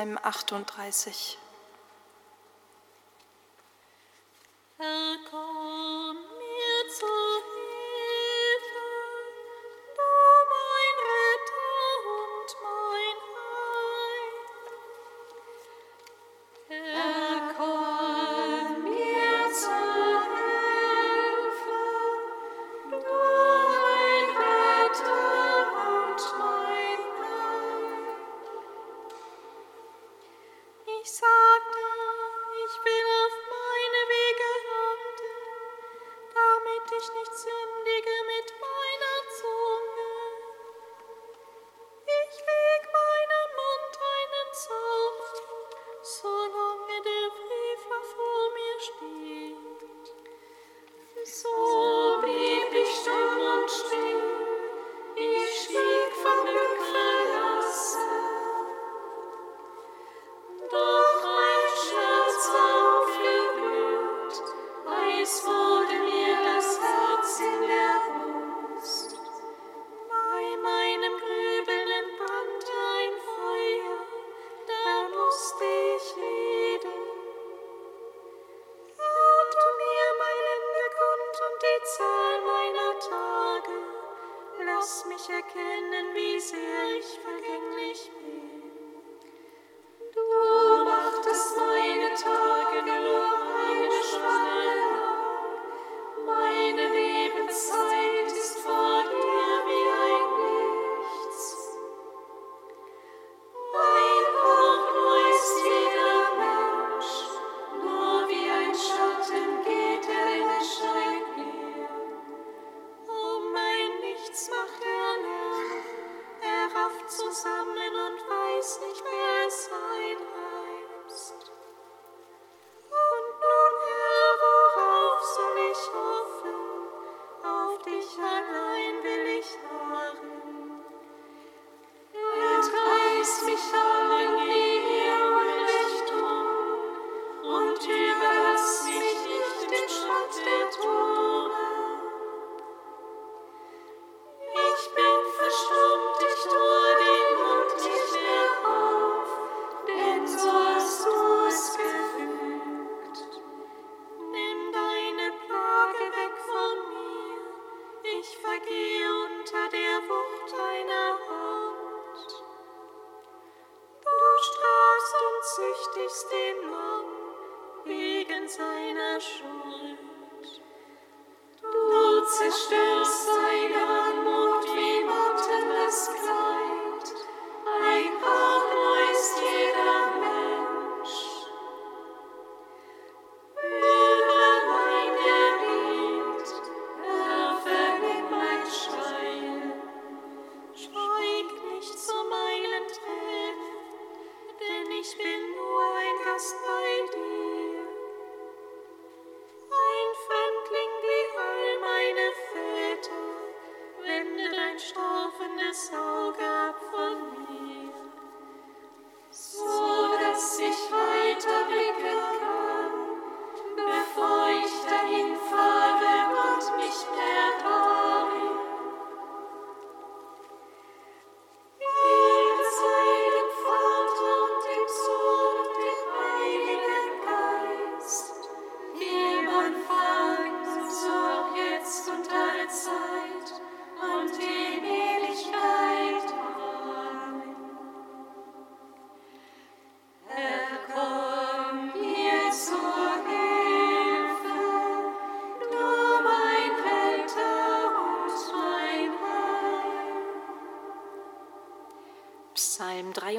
Psalm 38.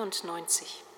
93.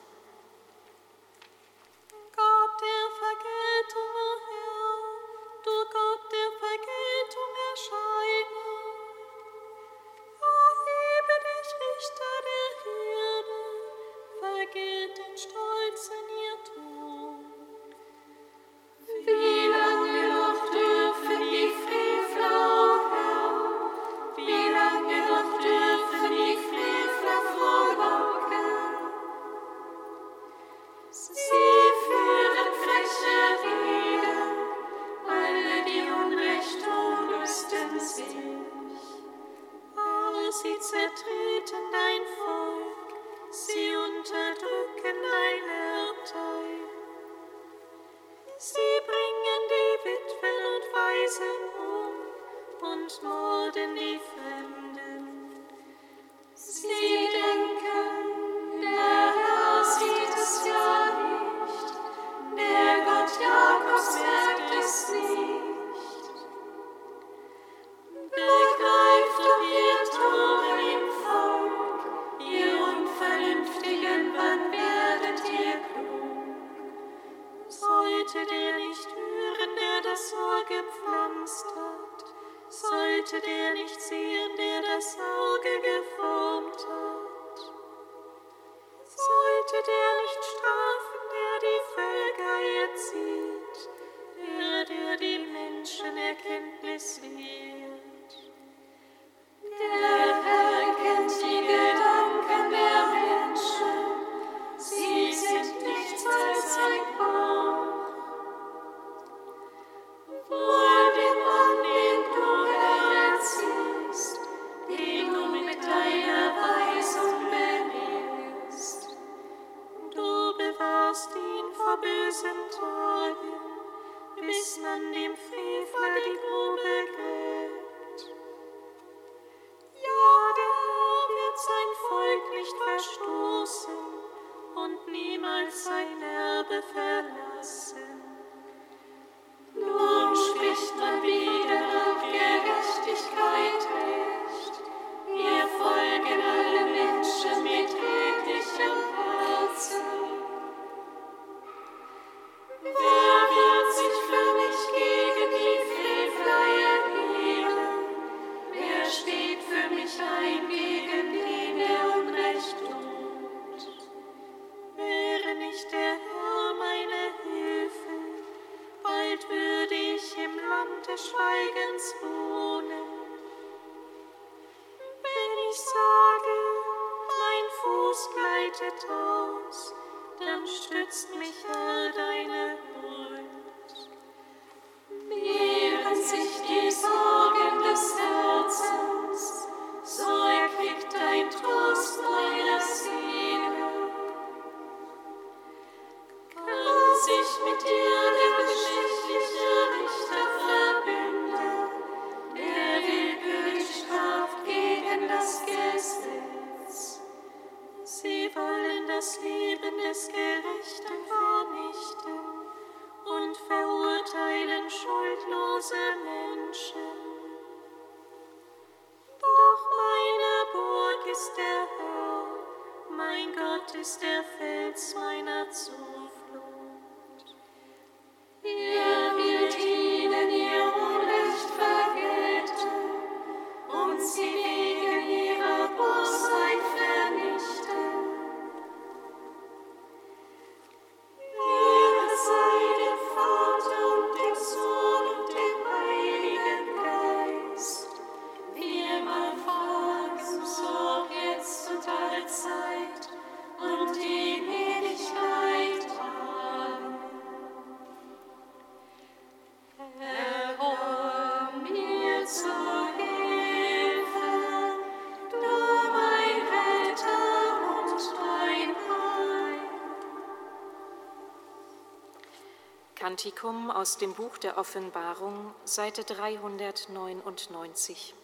Kantikum aus dem Buch der Offenbarung, Seite 399.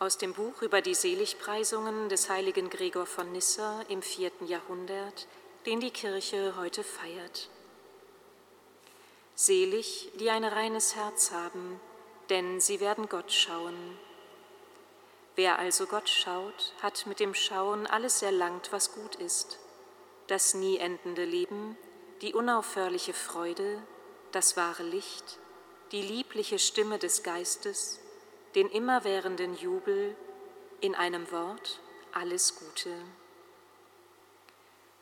Aus dem Buch über die Seligpreisungen des heiligen Gregor von Nyssa im vierten Jahrhundert, den die Kirche heute feiert. Selig, die ein reines Herz haben, denn sie werden Gott schauen. Wer also Gott schaut, hat mit dem Schauen alles erlangt, was gut ist. Das nie endende Leben, die unaufhörliche Freude, das wahre Licht, die liebliche Stimme des Geistes, den immerwährenden Jubel, in einem Wort alles Gute.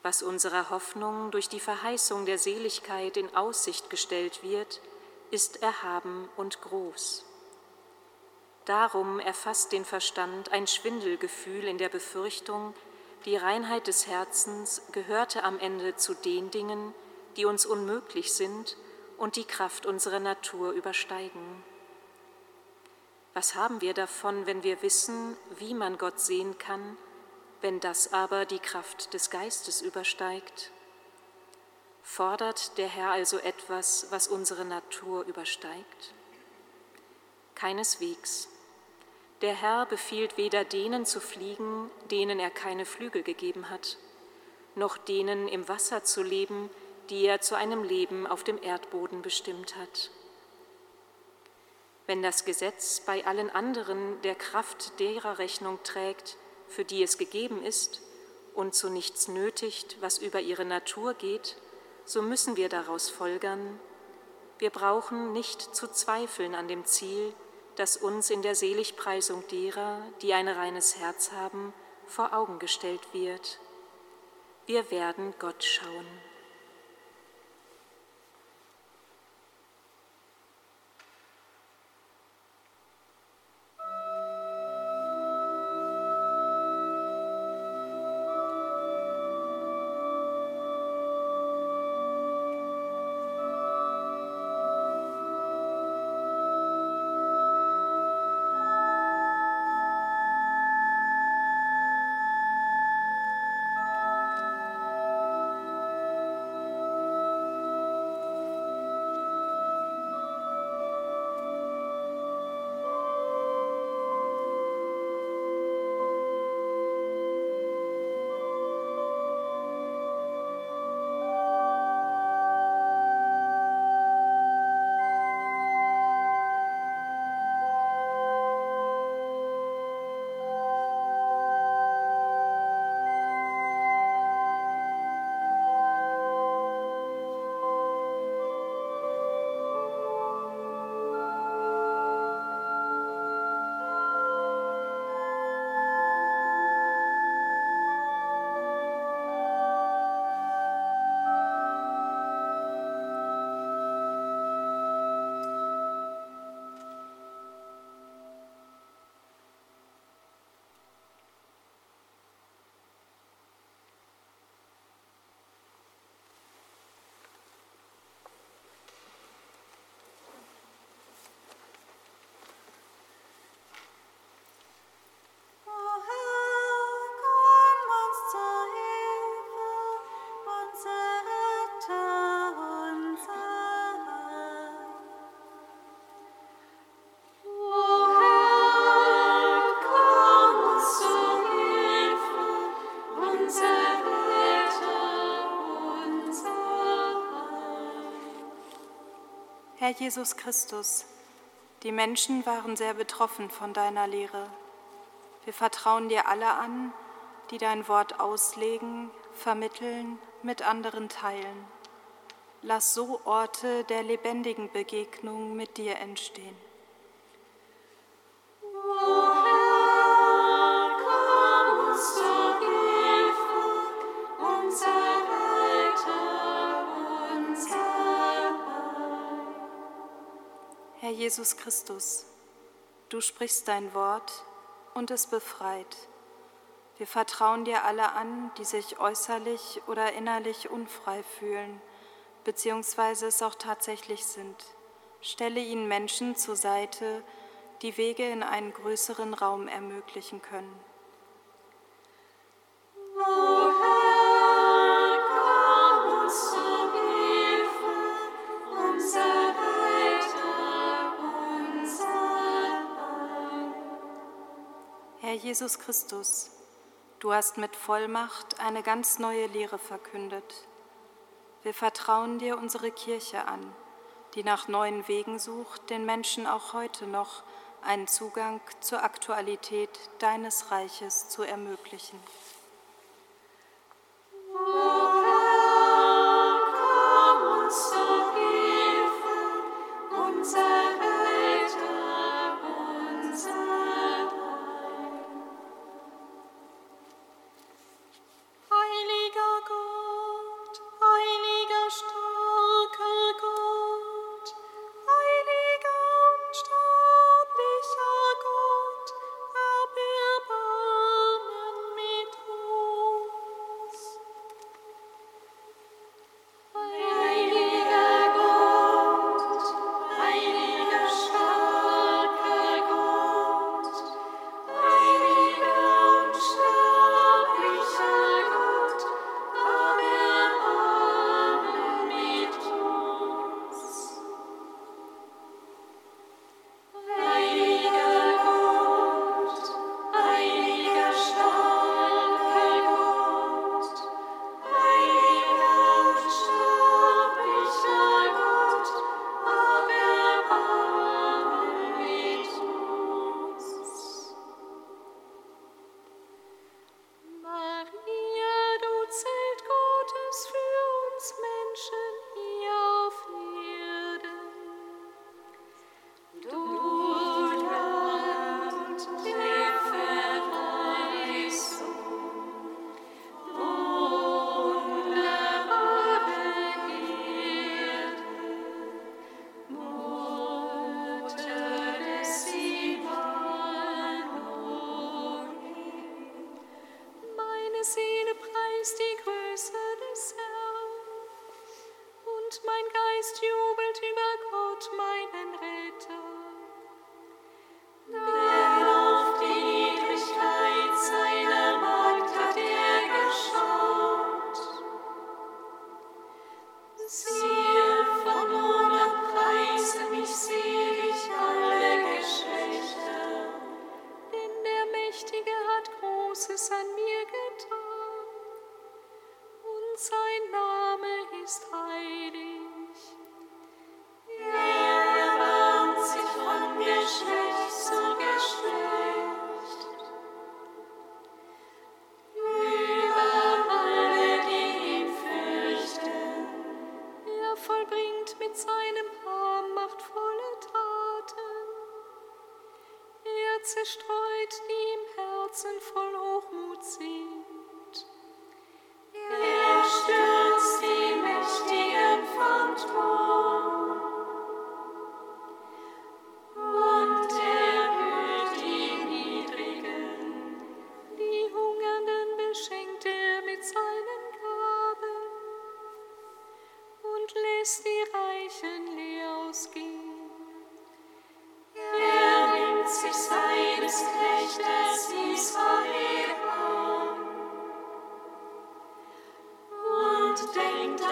Was unserer Hoffnung durch die Verheißung der Seligkeit in Aussicht gestellt wird, ist erhaben und groß. Darum erfasst den Verstand ein Schwindelgefühl in der Befürchtung, die Reinheit des Herzens gehörte am Ende zu den Dingen, die uns unmöglich sind und die Kraft unserer Natur übersteigen. Was haben wir davon, wenn wir wissen, wie man Gott sehen kann, wenn das aber die Kraft des Geistes übersteigt? Fordert der Herr also etwas, was unsere Natur übersteigt? Keineswegs. Der Herr befiehlt weder denen zu fliegen, denen er keine Flügel gegeben hat, noch denen im Wasser zu leben, die er zu einem Leben auf dem Erdboden bestimmt hat. Wenn das Gesetz bei allen anderen der Kraft derer Rechnung trägt, für die es gegeben ist, und zu nichts nötigt, was über ihre Natur geht, so müssen wir daraus folgern, wir brauchen nicht zu zweifeln an dem Ziel, das uns in der Seligpreisung derer, die ein reines Herz haben, vor Augen gestellt wird. Wir werden Gott schauen. Herr Jesus Christus, die Menschen waren sehr betroffen von deiner Lehre. Wir vertrauen dir alle an, die dein Wort auslegen, vermitteln, mit anderen teilen. Lass so Orte der lebendigen Begegnung mit dir entstehen. Jesus Christus, du sprichst dein Wort und es befreit. Wir vertrauen dir alle an, die sich äußerlich oder innerlich unfrei fühlen, beziehungsweise es auch tatsächlich sind. Stelle ihnen Menschen zur Seite, die Wege in einen größeren Raum ermöglichen können. Jesus Christus, du hast mit Vollmacht eine ganz neue Lehre verkündet. Wir vertrauen dir unsere Kirche an, die nach neuen Wegen sucht, den Menschen auch heute noch einen Zugang zur Aktualität deines Reiches zu ermöglichen.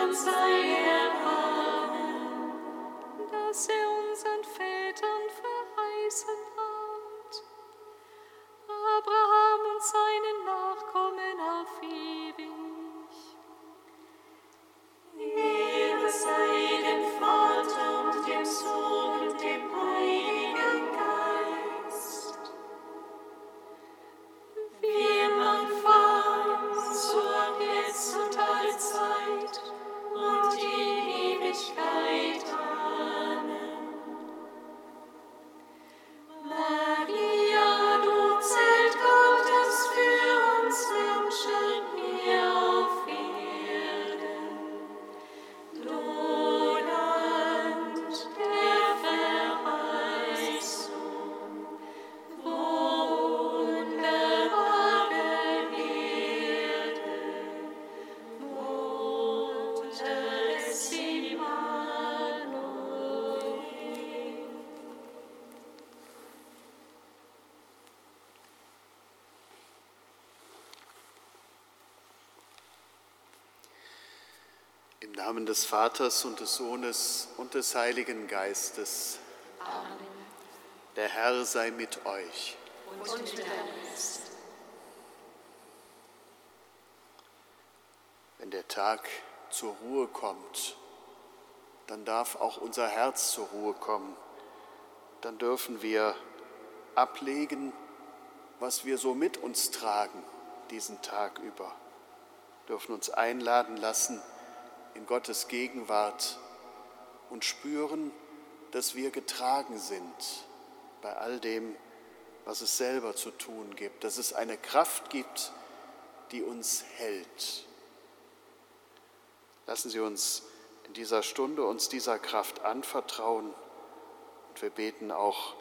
I am. Namen des Vaters und des Sohnes und des Heiligen Geistes. Amen. Der Herr sei mit euch. und mit Geist. Wenn der Tag zur Ruhe kommt, dann darf auch unser Herz zur Ruhe kommen. Dann dürfen wir ablegen, was wir so mit uns tragen diesen Tag über. Dürfen uns einladen lassen in Gottes Gegenwart und spüren, dass wir getragen sind bei all dem, was es selber zu tun gibt, dass es eine Kraft gibt, die uns hält. Lassen Sie uns in dieser Stunde uns dieser Kraft anvertrauen und wir beten auch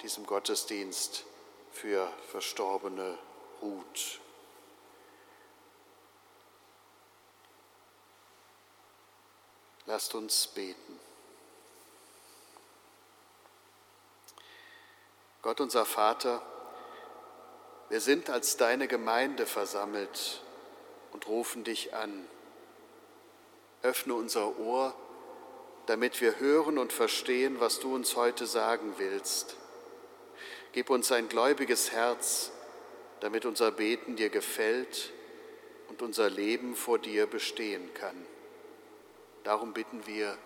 diesem Gottesdienst für verstorbene Ruth. Lasst uns beten. Gott unser Vater, wir sind als deine Gemeinde versammelt und rufen dich an. Öffne unser Ohr, damit wir hören und verstehen, was du uns heute sagen willst. Gib uns ein gläubiges Herz, damit unser Beten dir gefällt und unser Leben vor dir bestehen kann. Darum bitten wir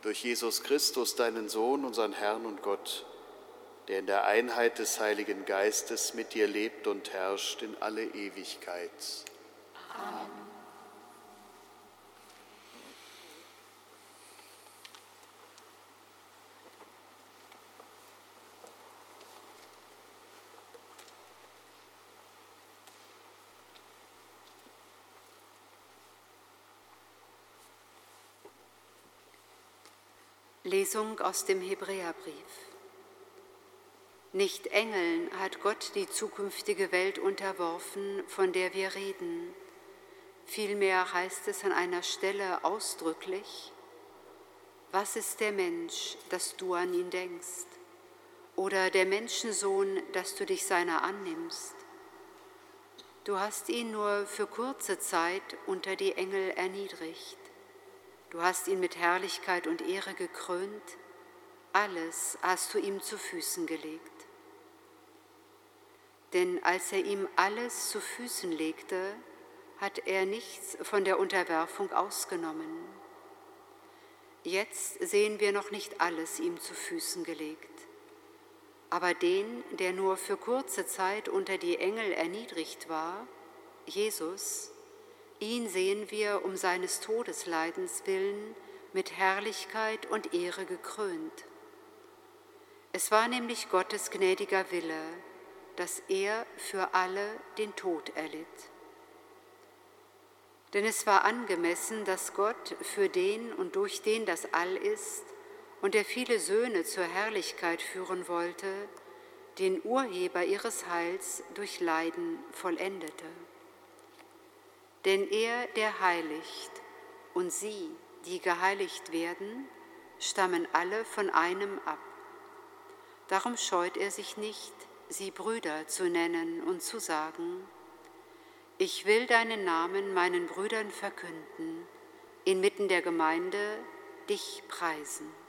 durch Jesus Christus, deinen Sohn, unseren Herrn und Gott, der in der Einheit des Heiligen Geistes mit dir lebt und herrscht in alle Ewigkeit. Amen. Lesung aus dem Hebräerbrief. Nicht Engeln hat Gott die zukünftige Welt unterworfen, von der wir reden. Vielmehr heißt es an einer Stelle ausdrücklich, was ist der Mensch, dass du an ihn denkst? Oder der Menschensohn, dass du dich seiner annimmst? Du hast ihn nur für kurze Zeit unter die Engel erniedrigt. Du hast ihn mit Herrlichkeit und Ehre gekrönt, alles hast du ihm zu Füßen gelegt. Denn als er ihm alles zu Füßen legte, hat er nichts von der Unterwerfung ausgenommen. Jetzt sehen wir noch nicht alles ihm zu Füßen gelegt. Aber den, der nur für kurze Zeit unter die Engel erniedrigt war, Jesus, Ihn sehen wir um seines Todesleidens willen mit Herrlichkeit und Ehre gekrönt. Es war nämlich Gottes gnädiger Wille, dass er für alle den Tod erlitt. Denn es war angemessen, dass Gott für den und durch den das All ist und der viele Söhne zur Herrlichkeit führen wollte, den Urheber ihres Heils durch Leiden vollendete. Denn er, der heiligt, und sie, die geheiligt werden, stammen alle von einem ab. Darum scheut er sich nicht, sie Brüder zu nennen und zu sagen, ich will deinen Namen meinen Brüdern verkünden, inmitten der Gemeinde dich preisen.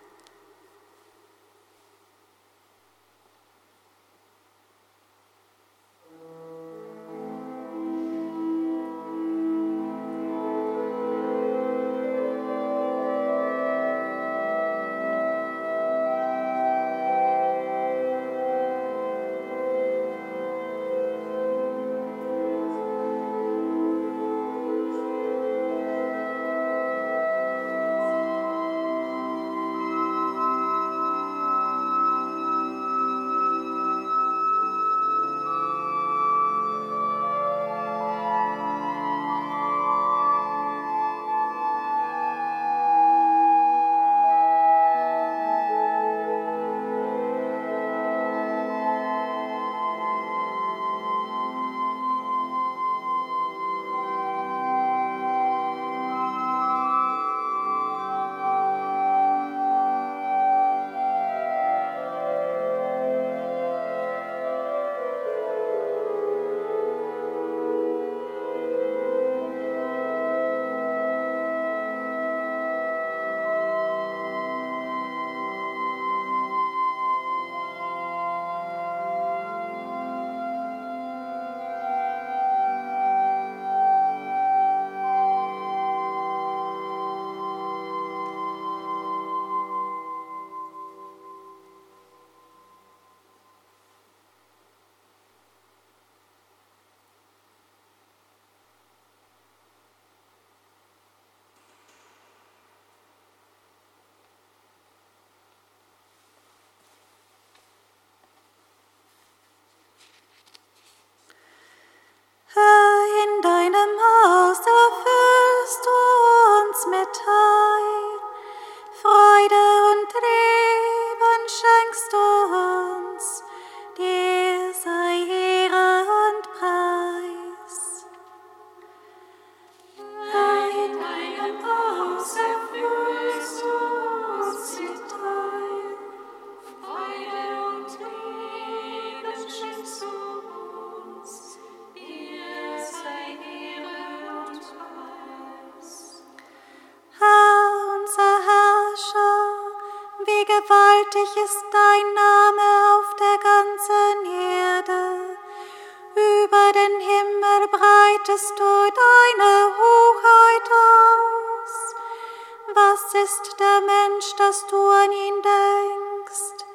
Dass du an ihn denkst?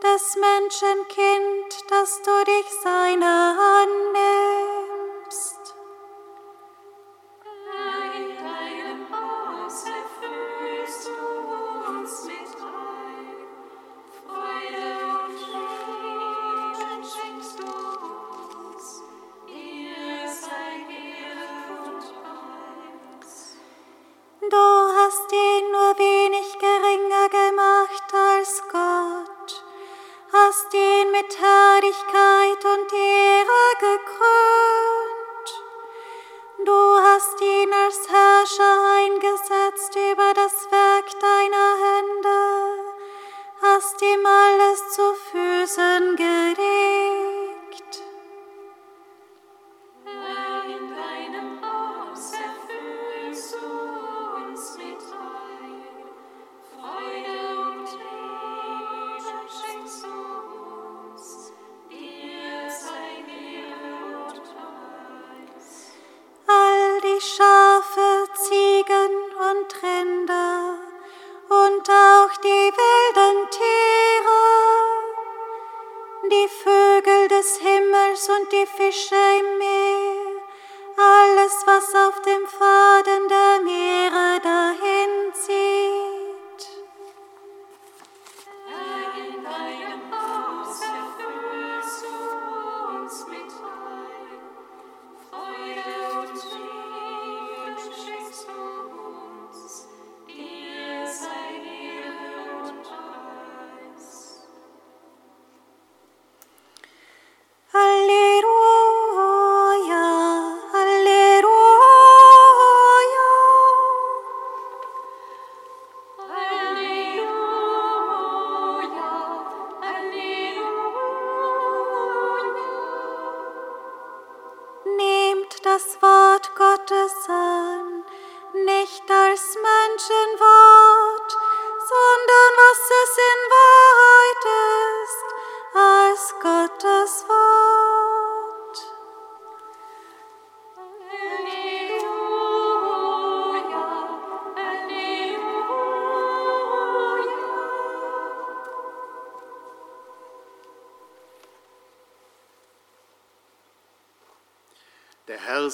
Das Menschenkind, dass du dich seiner hast ihn als Herrscher eingesetzt über das Werk deiner Hände, hast ihm alles zu Füßen gelegt.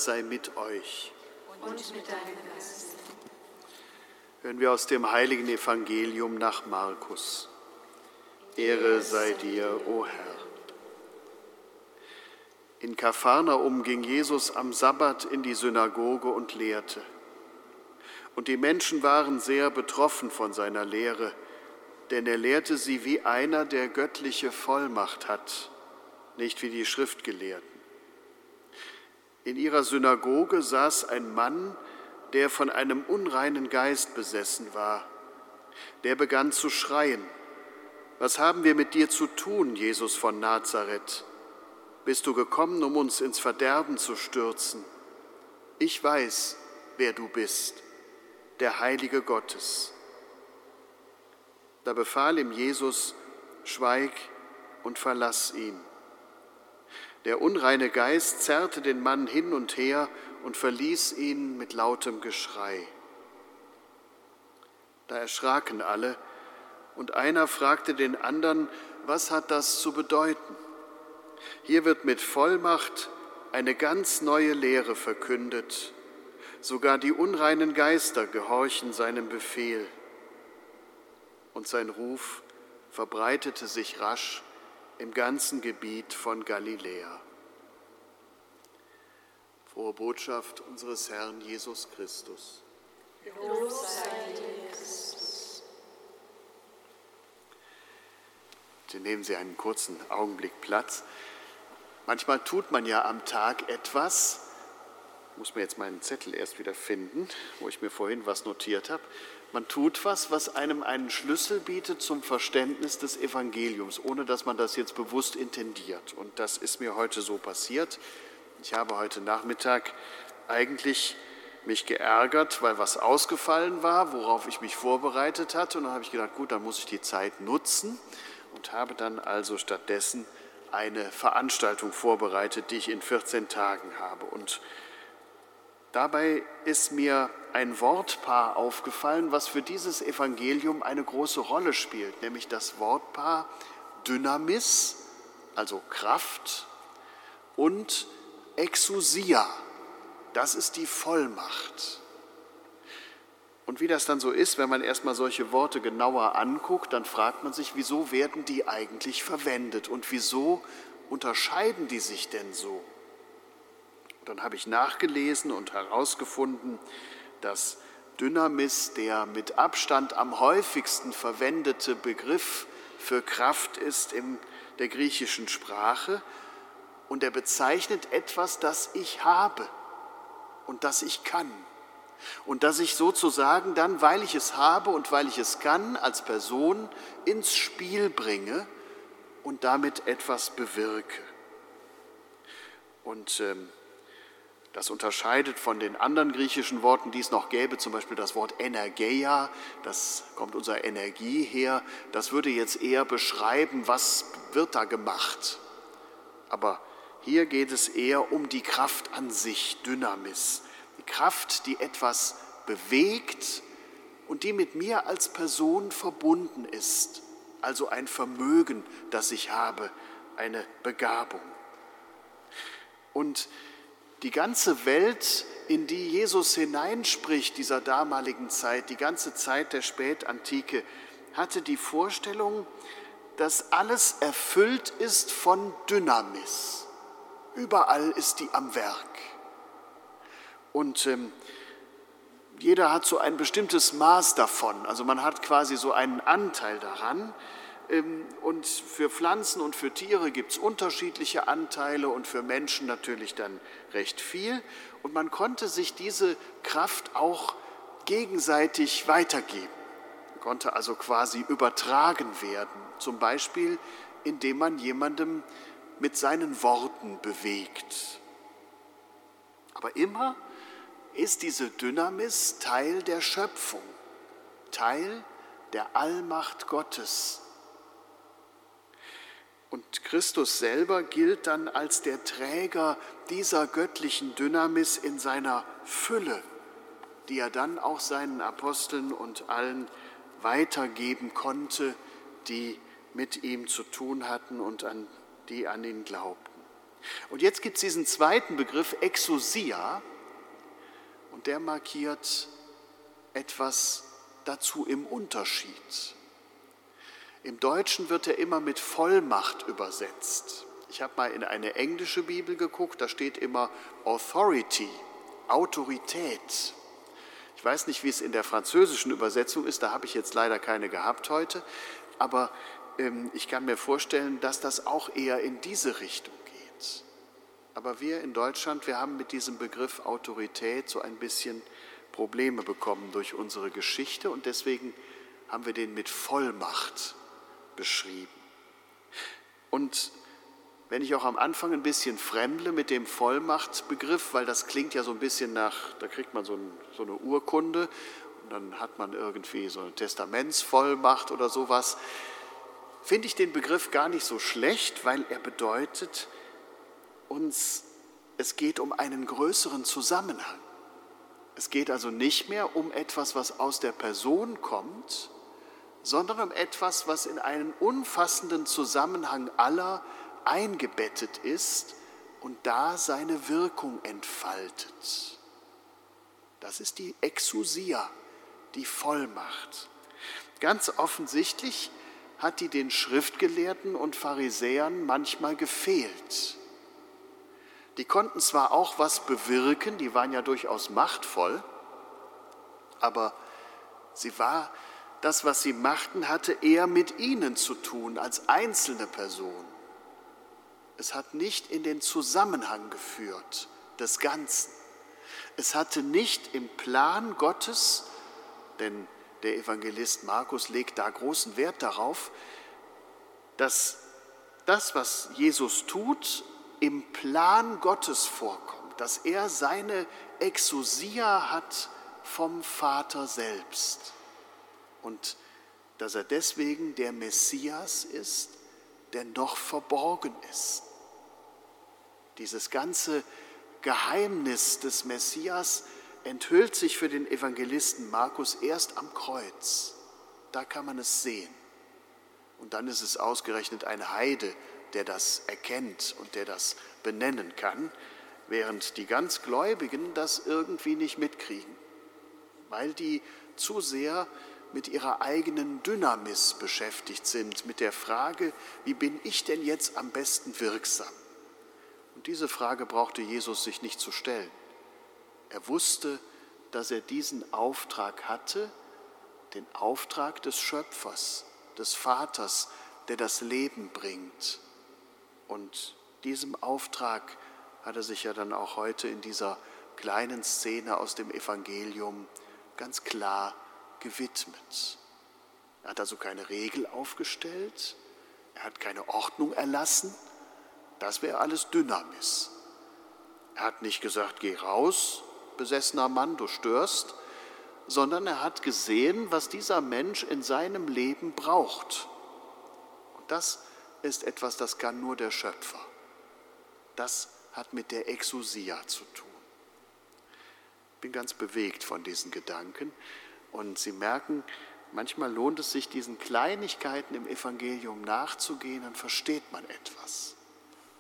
Sei mit euch. Und mit deinem Geist. Hören wir aus dem heiligen Evangelium nach Markus. Ehre sei dir, o Herr. In Kapharnaum ging Jesus am Sabbat in die Synagoge und lehrte. Und die Menschen waren sehr betroffen von seiner Lehre, denn er lehrte sie wie einer, der göttliche Vollmacht hat, nicht wie die Schriftgelehrten. In ihrer Synagoge saß ein Mann, der von einem unreinen Geist besessen war. Der begann zu schreien, was haben wir mit dir zu tun, Jesus von Nazareth? Bist du gekommen, um uns ins Verderben zu stürzen? Ich weiß, wer du bist, der Heilige Gottes. Da befahl ihm Jesus, schweig und verlass ihn. Der unreine Geist zerrte den Mann hin und her und verließ ihn mit lautem Geschrei. Da erschraken alle, und einer fragte den anderen, was hat das zu bedeuten? Hier wird mit Vollmacht eine ganz neue Lehre verkündet. Sogar die unreinen Geister gehorchen seinem Befehl. Und sein Ruf verbreitete sich rasch im ganzen Gebiet von Galiläa. Frohe Botschaft unseres Herrn Jesus Christus. Bitte nehmen Sie einen kurzen Augenblick Platz. Manchmal tut man ja am Tag etwas, ich muss mir jetzt meinen Zettel erst wieder finden, wo ich mir vorhin was notiert habe. Man tut was, was einem einen Schlüssel bietet zum Verständnis des Evangeliums, ohne dass man das jetzt bewusst intendiert. Und das ist mir heute so passiert. Ich habe heute Nachmittag eigentlich mich geärgert, weil was ausgefallen war, worauf ich mich vorbereitet hatte. Und dann habe ich gedacht, gut, dann muss ich die Zeit nutzen und habe dann also stattdessen eine Veranstaltung vorbereitet, die ich in 14 Tagen habe. Und dabei ist mir ein Wortpaar aufgefallen, was für dieses Evangelium eine große Rolle spielt, nämlich das Wortpaar Dynamis, also Kraft, und Exousia, das ist die Vollmacht. Und wie das dann so ist, wenn man erstmal solche Worte genauer anguckt, dann fragt man sich, wieso werden die eigentlich verwendet und wieso unterscheiden die sich denn so? Dann habe ich nachgelesen und herausgefunden, dass Dynamis der mit Abstand am häufigsten verwendete Begriff für Kraft ist in der griechischen Sprache und er bezeichnet etwas, das ich habe und das ich kann. Und das ich sozusagen dann, weil ich es habe und weil ich es kann, als Person ins Spiel bringe und damit etwas bewirke. Und ähm, das unterscheidet von den anderen griechischen Worten, die es noch gäbe, zum Beispiel das Wort Energeia, das kommt unserer Energie her. Das würde jetzt eher beschreiben, was wird da gemacht. Aber hier geht es eher um die Kraft an sich, Dynamis. Die Kraft, die etwas bewegt und die mit mir als Person verbunden ist. Also ein Vermögen, das ich habe, eine Begabung. Und die ganze Welt, in die Jesus hineinspricht, dieser damaligen Zeit, die ganze Zeit der Spätantike, hatte die Vorstellung, dass alles erfüllt ist von Dynamis. Überall ist die am Werk. Und ähm, jeder hat so ein bestimmtes Maß davon. Also man hat quasi so einen Anteil daran. Ähm, und für Pflanzen und für Tiere gibt es unterschiedliche Anteile und für Menschen natürlich dann recht viel. Und man konnte sich diese Kraft auch gegenseitig weitergeben. Man konnte also quasi übertragen werden. Zum Beispiel, indem man jemandem mit seinen Worten bewegt. Aber immer ist diese Dynamis Teil der Schöpfung, Teil der Allmacht Gottes. Und Christus selber gilt dann als der Träger dieser göttlichen Dynamis in seiner Fülle, die er dann auch seinen Aposteln und allen weitergeben konnte, die mit ihm zu tun hatten und an die an ihn glaubten. Und jetzt gibt es diesen zweiten Begriff, Exousia, und der markiert etwas dazu im Unterschied. Im Deutschen wird er immer mit Vollmacht übersetzt. Ich habe mal in eine englische Bibel geguckt, da steht immer Authority, Autorität. Ich weiß nicht, wie es in der französischen Übersetzung ist, da habe ich jetzt leider keine gehabt heute, aber ähm, ich kann mir vorstellen, dass das auch eher in diese Richtung geht. Aber wir in Deutschland, wir haben mit diesem Begriff Autorität so ein bisschen Probleme bekommen durch unsere Geschichte und deswegen haben wir den mit Vollmacht beschrieben. Und wenn ich auch am Anfang ein bisschen fremdle mit dem Vollmachtbegriff, weil das klingt ja so ein bisschen nach, da kriegt man so, ein, so eine Urkunde und dann hat man irgendwie so eine Testamentsvollmacht oder sowas, finde ich den Begriff gar nicht so schlecht, weil er bedeutet uns, es geht um einen größeren Zusammenhang. Es geht also nicht mehr um etwas, was aus der Person kommt, sondern um etwas, was in einen umfassenden Zusammenhang aller eingebettet ist und da seine Wirkung entfaltet. Das ist die Exousia, die Vollmacht. Ganz offensichtlich hat die den Schriftgelehrten und Pharisäern manchmal gefehlt. Die konnten zwar auch was bewirken, die waren ja durchaus machtvoll, aber sie war, das, was sie machten, hatte eher mit ihnen zu tun als einzelne Person. Es hat nicht in den Zusammenhang geführt des Ganzen. Es hatte nicht im Plan Gottes, denn der Evangelist Markus legt da großen Wert darauf, dass das, was Jesus tut, im Plan Gottes vorkommt. dass er seine Exousia hat vom Vater selbst und dass er deswegen der Messias ist, der noch verborgen ist. Dieses ganze Geheimnis des Messias enthüllt sich für den Evangelisten Markus erst am Kreuz. Da kann man es sehen. Und dann ist es ausgerechnet ein Heide, der das erkennt und der das benennen kann, während die ganz Gläubigen das irgendwie nicht mitkriegen, weil die zu sehr mit ihrer eigenen Dynamis beschäftigt sind, mit der Frage, wie bin ich denn jetzt am besten wirksam? Und diese Frage brauchte Jesus sich nicht zu stellen. Er wusste, dass er diesen Auftrag hatte, den Auftrag des Schöpfers, des Vaters, der das Leben bringt. Und diesem Auftrag hat er sich ja dann auch heute in dieser kleinen Szene aus dem Evangelium ganz klar gewidmet. Er hat also keine Regel aufgestellt, er hat keine Ordnung erlassen, das wäre alles Dynamis. Er hat nicht gesagt, geh raus, besessener Mann, du störst, sondern er hat gesehen, was dieser Mensch in seinem Leben braucht. Und das ist etwas, das kann nur der Schöpfer. Das hat mit der Exousia zu tun. Ich bin ganz bewegt von diesen Gedanken und Sie merken, manchmal lohnt es sich, diesen Kleinigkeiten im Evangelium nachzugehen, dann versteht man etwas.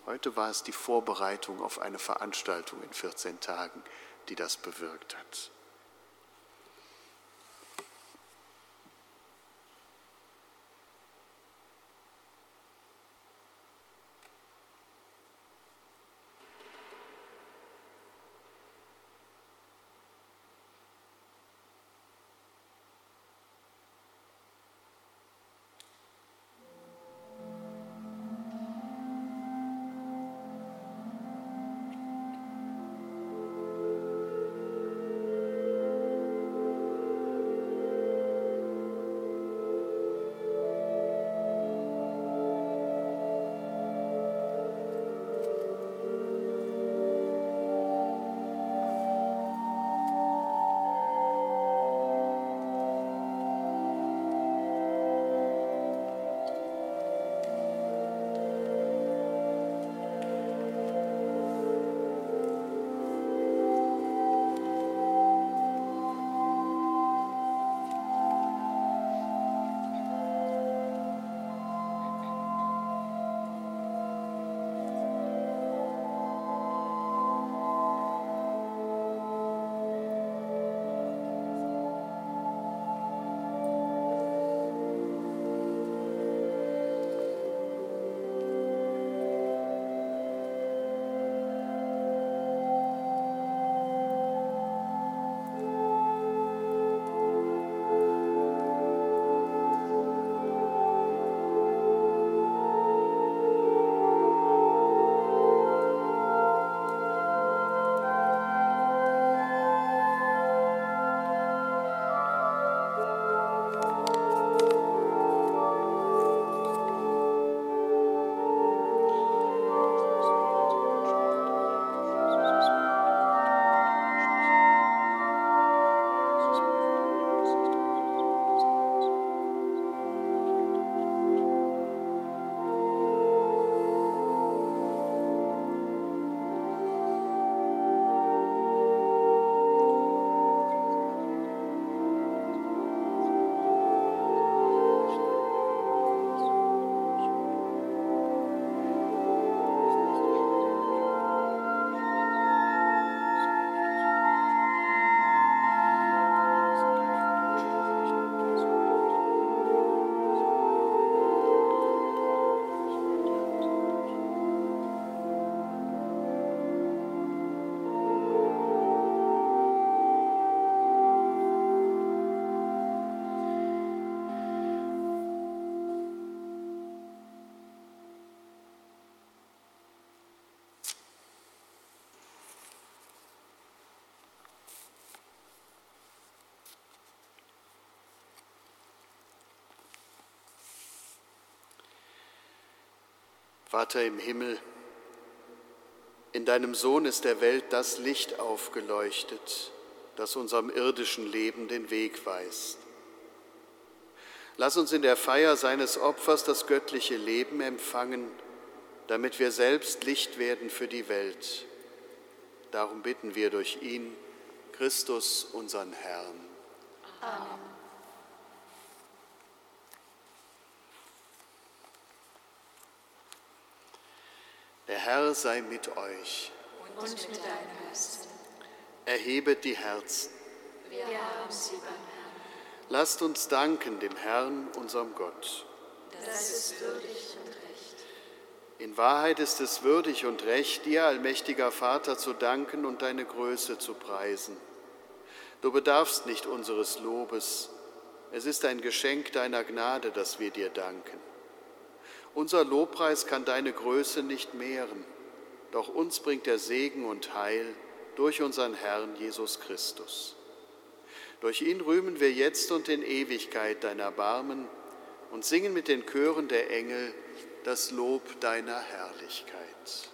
Heute war es die Vorbereitung auf eine Veranstaltung in 14 Tagen, die das bewirkt hat. Vater im Himmel, In deinem Sohn ist der Welt das Licht aufgeleuchtet, das unserem irdischen Leben den Weg weist. Lass uns in der Feier seines Opfers das göttliche Leben empfangen, damit wir selbst Licht werden für die Welt. Darum bitten wir durch ihn, Christus, unseren Herrn. Amen. Der Herr sei mit euch. Und mit deinem Geist. Erhebet die Herzen. Wir haben sie beim Herrn. Lasst uns danken dem Herrn, unserem Gott. Das ist würdig und recht. In Wahrheit ist es würdig und recht, dir, allmächtiger Vater, zu danken und deine Größe zu preisen. Du bedarfst nicht unseres Lobes. Es ist ein Geschenk deiner Gnade, dass wir dir danken. Unser Lobpreis kann deine Größe nicht mehren, doch uns bringt der Segen und Heil durch unseren Herrn Jesus Christus. Durch ihn rühmen wir jetzt und in Ewigkeit dein Erbarmen und singen mit den Chören der Engel das Lob deiner Herrlichkeit.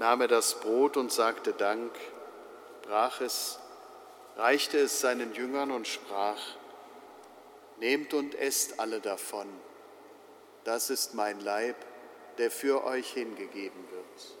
nahm er das Brot und sagte Dank, brach es, reichte es seinen Jüngern und sprach, Nehmt und esst alle davon, das ist mein Leib, der für euch hingegeben wird.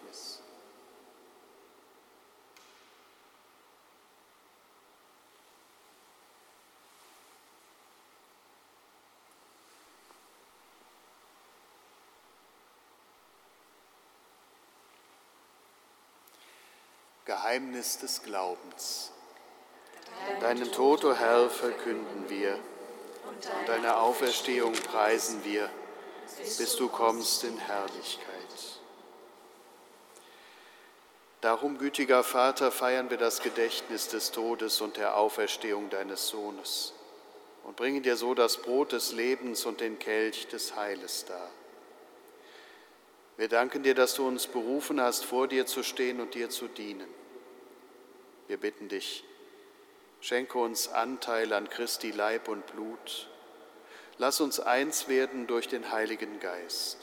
Geheimnis des Glaubens. Deinen Tod, o oh Herr, verkünden wir und deine Auferstehung preisen wir, bis du kommst in Herrlichkeit. Darum, gütiger Vater, feiern wir das Gedächtnis des Todes und der Auferstehung deines Sohnes und bringen dir so das Brot des Lebens und den Kelch des Heiles dar. Wir danken dir, dass du uns berufen hast, vor dir zu stehen und dir zu dienen. Wir bitten dich, schenke uns Anteil an Christi Leib und Blut. Lass uns eins werden durch den Heiligen Geist.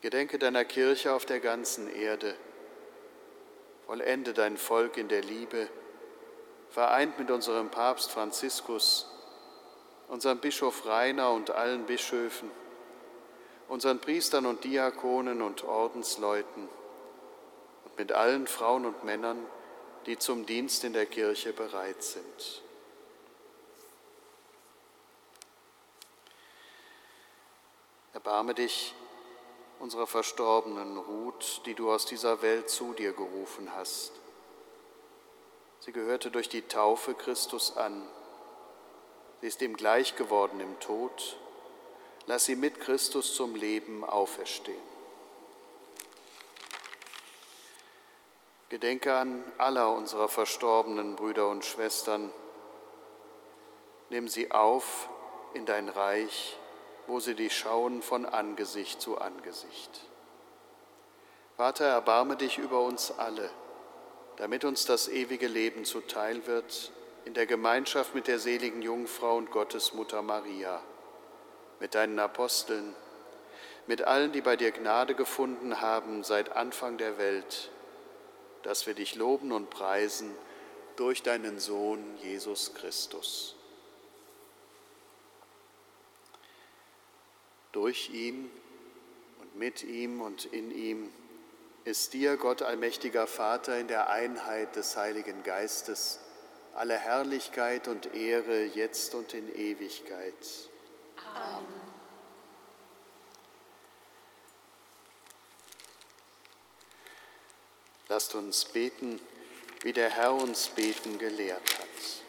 Gedenke deiner Kirche auf der ganzen Erde. Vollende dein Volk in der Liebe, vereint mit unserem Papst Franziskus, unserem Bischof Rainer und allen Bischöfen, unseren Priestern und Diakonen und Ordensleuten mit allen Frauen und Männern, die zum Dienst in der Kirche bereit sind. Erbarme dich unserer verstorbenen Ruth, die du aus dieser Welt zu dir gerufen hast. Sie gehörte durch die Taufe Christus an. Sie ist ihm gleich geworden im Tod. Lass sie mit Christus zum Leben auferstehen. Gedenke an aller unserer verstorbenen Brüder und Schwestern. Nimm sie auf in dein Reich wo sie dich schauen von Angesicht zu Angesicht. Vater, erbarme dich über uns alle, damit uns das ewige Leben zuteil wird in der Gemeinschaft mit der seligen Jungfrau und Gottesmutter Maria, mit deinen Aposteln, mit allen, die bei dir Gnade gefunden haben seit Anfang der Welt, dass wir dich loben und preisen durch deinen Sohn Jesus Christus. Durch ihn und mit ihm und in ihm ist dir, Gott allmächtiger Vater, in der Einheit des Heiligen Geistes alle Herrlichkeit und Ehre jetzt und in Ewigkeit. Amen. Lasst uns beten, wie der Herr uns beten gelehrt hat.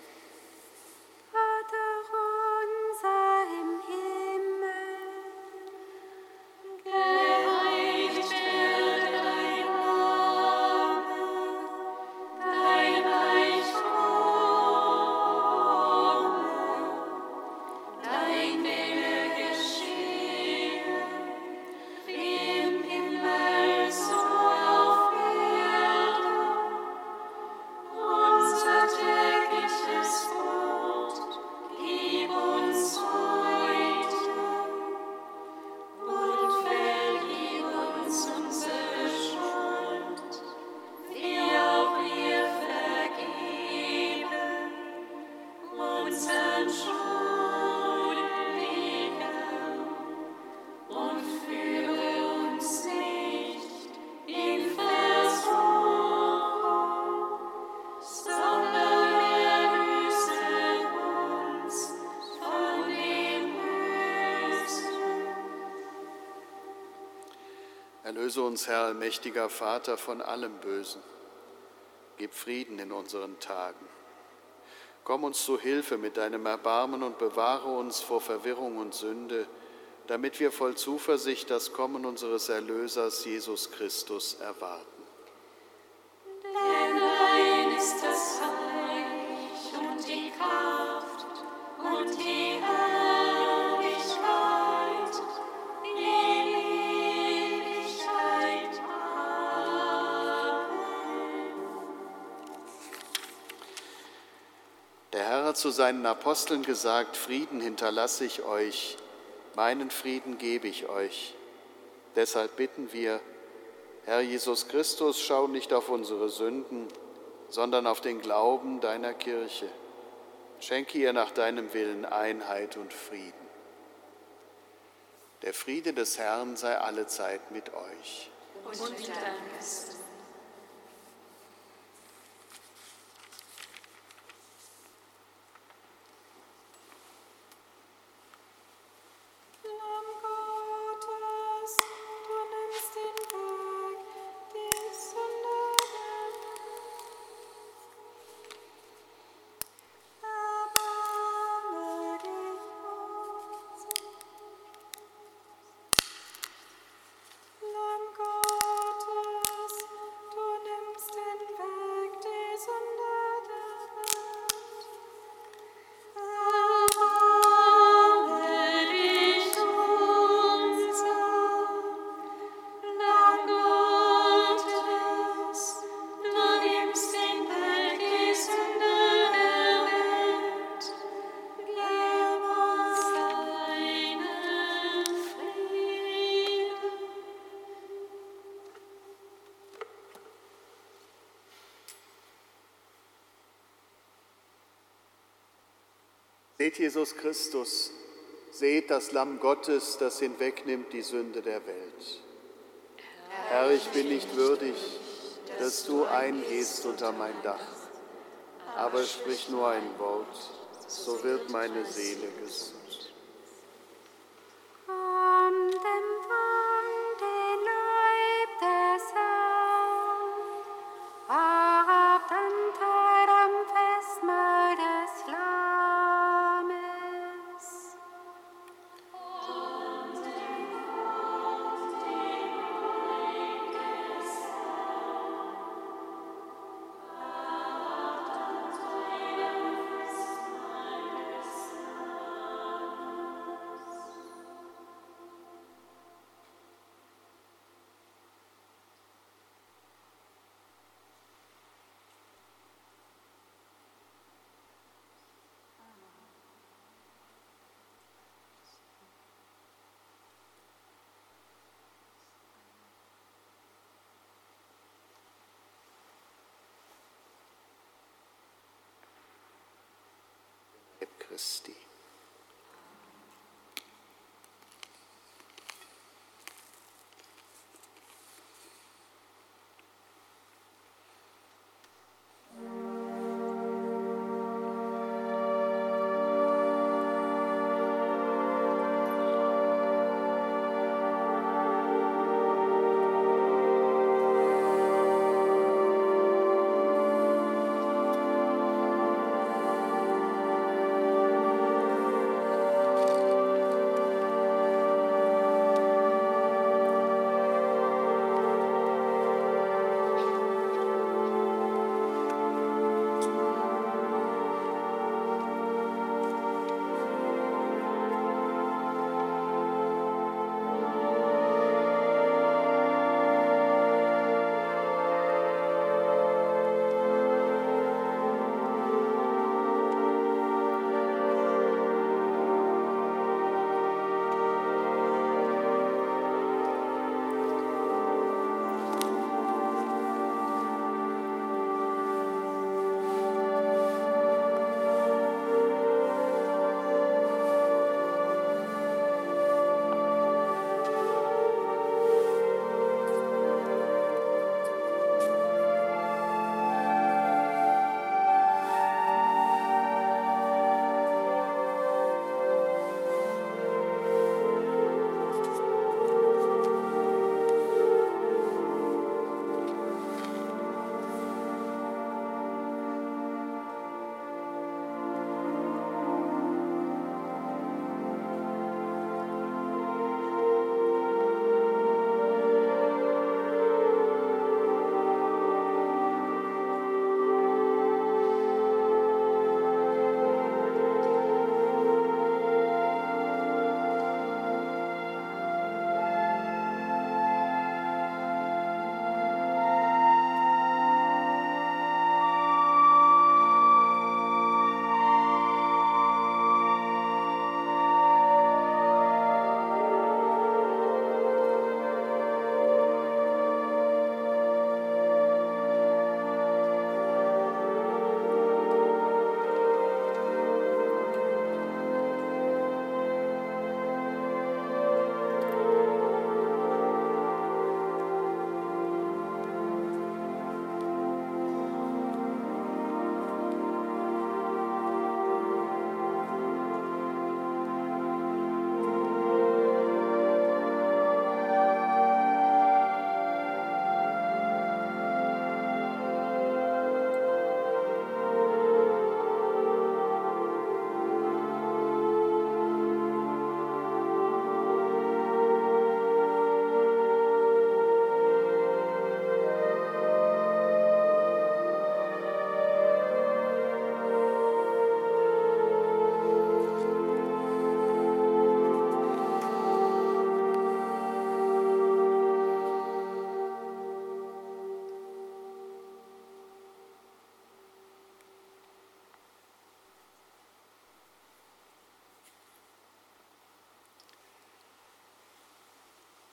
Erlöse uns, Herr, mächtiger Vater, von allem Bösen. Gib Frieden in unseren Tagen. Komm uns zu Hilfe mit deinem Erbarmen und bewahre uns vor Verwirrung und Sünde, damit wir voll Zuversicht das Kommen unseres Erlösers Jesus Christus erwarten. Zu seinen Aposteln gesagt, Frieden hinterlasse ich euch, meinen Frieden gebe ich euch. Deshalb bitten wir, Herr Jesus Christus, schau nicht auf unsere Sünden, sondern auf den Glauben deiner Kirche. Schenke ihr nach deinem Willen Einheit und Frieden. Der Friede des Herrn sei allezeit mit euch. Und mit deinem Geist. Seht Jesus Christus, seht das Lamm Gottes, das hinwegnimmt die Sünde der Welt. Herr, ich bin nicht würdig, dass du eingehst unter mein Dach. Aber sprich nur ein Wort, so wird meine Seele gesund.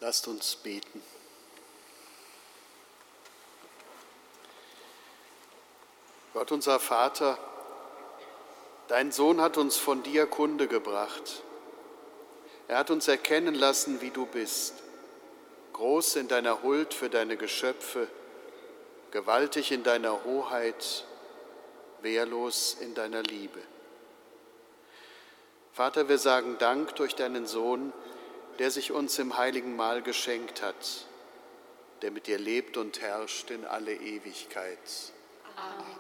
Lasst uns beten. Gott unser Vater, dein Sohn hat uns von dir Kunde gebracht. Er hat uns erkennen lassen, wie du bist, groß in deiner Huld für deine Geschöpfe gewaltig in deiner Hoheit, wehrlos in deiner Liebe. Vater, wir sagen Dank durch deinen Sohn, der sich uns im heiligen Mahl geschenkt hat, der mit dir lebt und herrscht in alle Ewigkeit. Amen.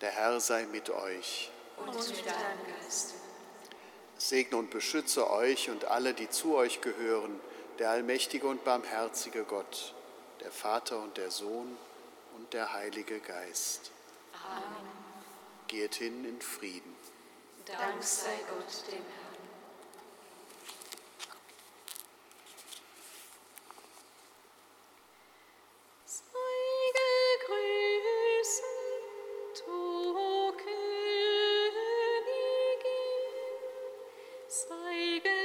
Der Herr sei mit euch. Und mit deinem Geist. Segne und beschütze euch und alle, die zu euch gehören, der allmächtige und barmherzige Gott, der Vater und der Sohn und der Heilige Geist. Amen. Geht hin in Frieden. Dank sei Gott dem Herrn. Sei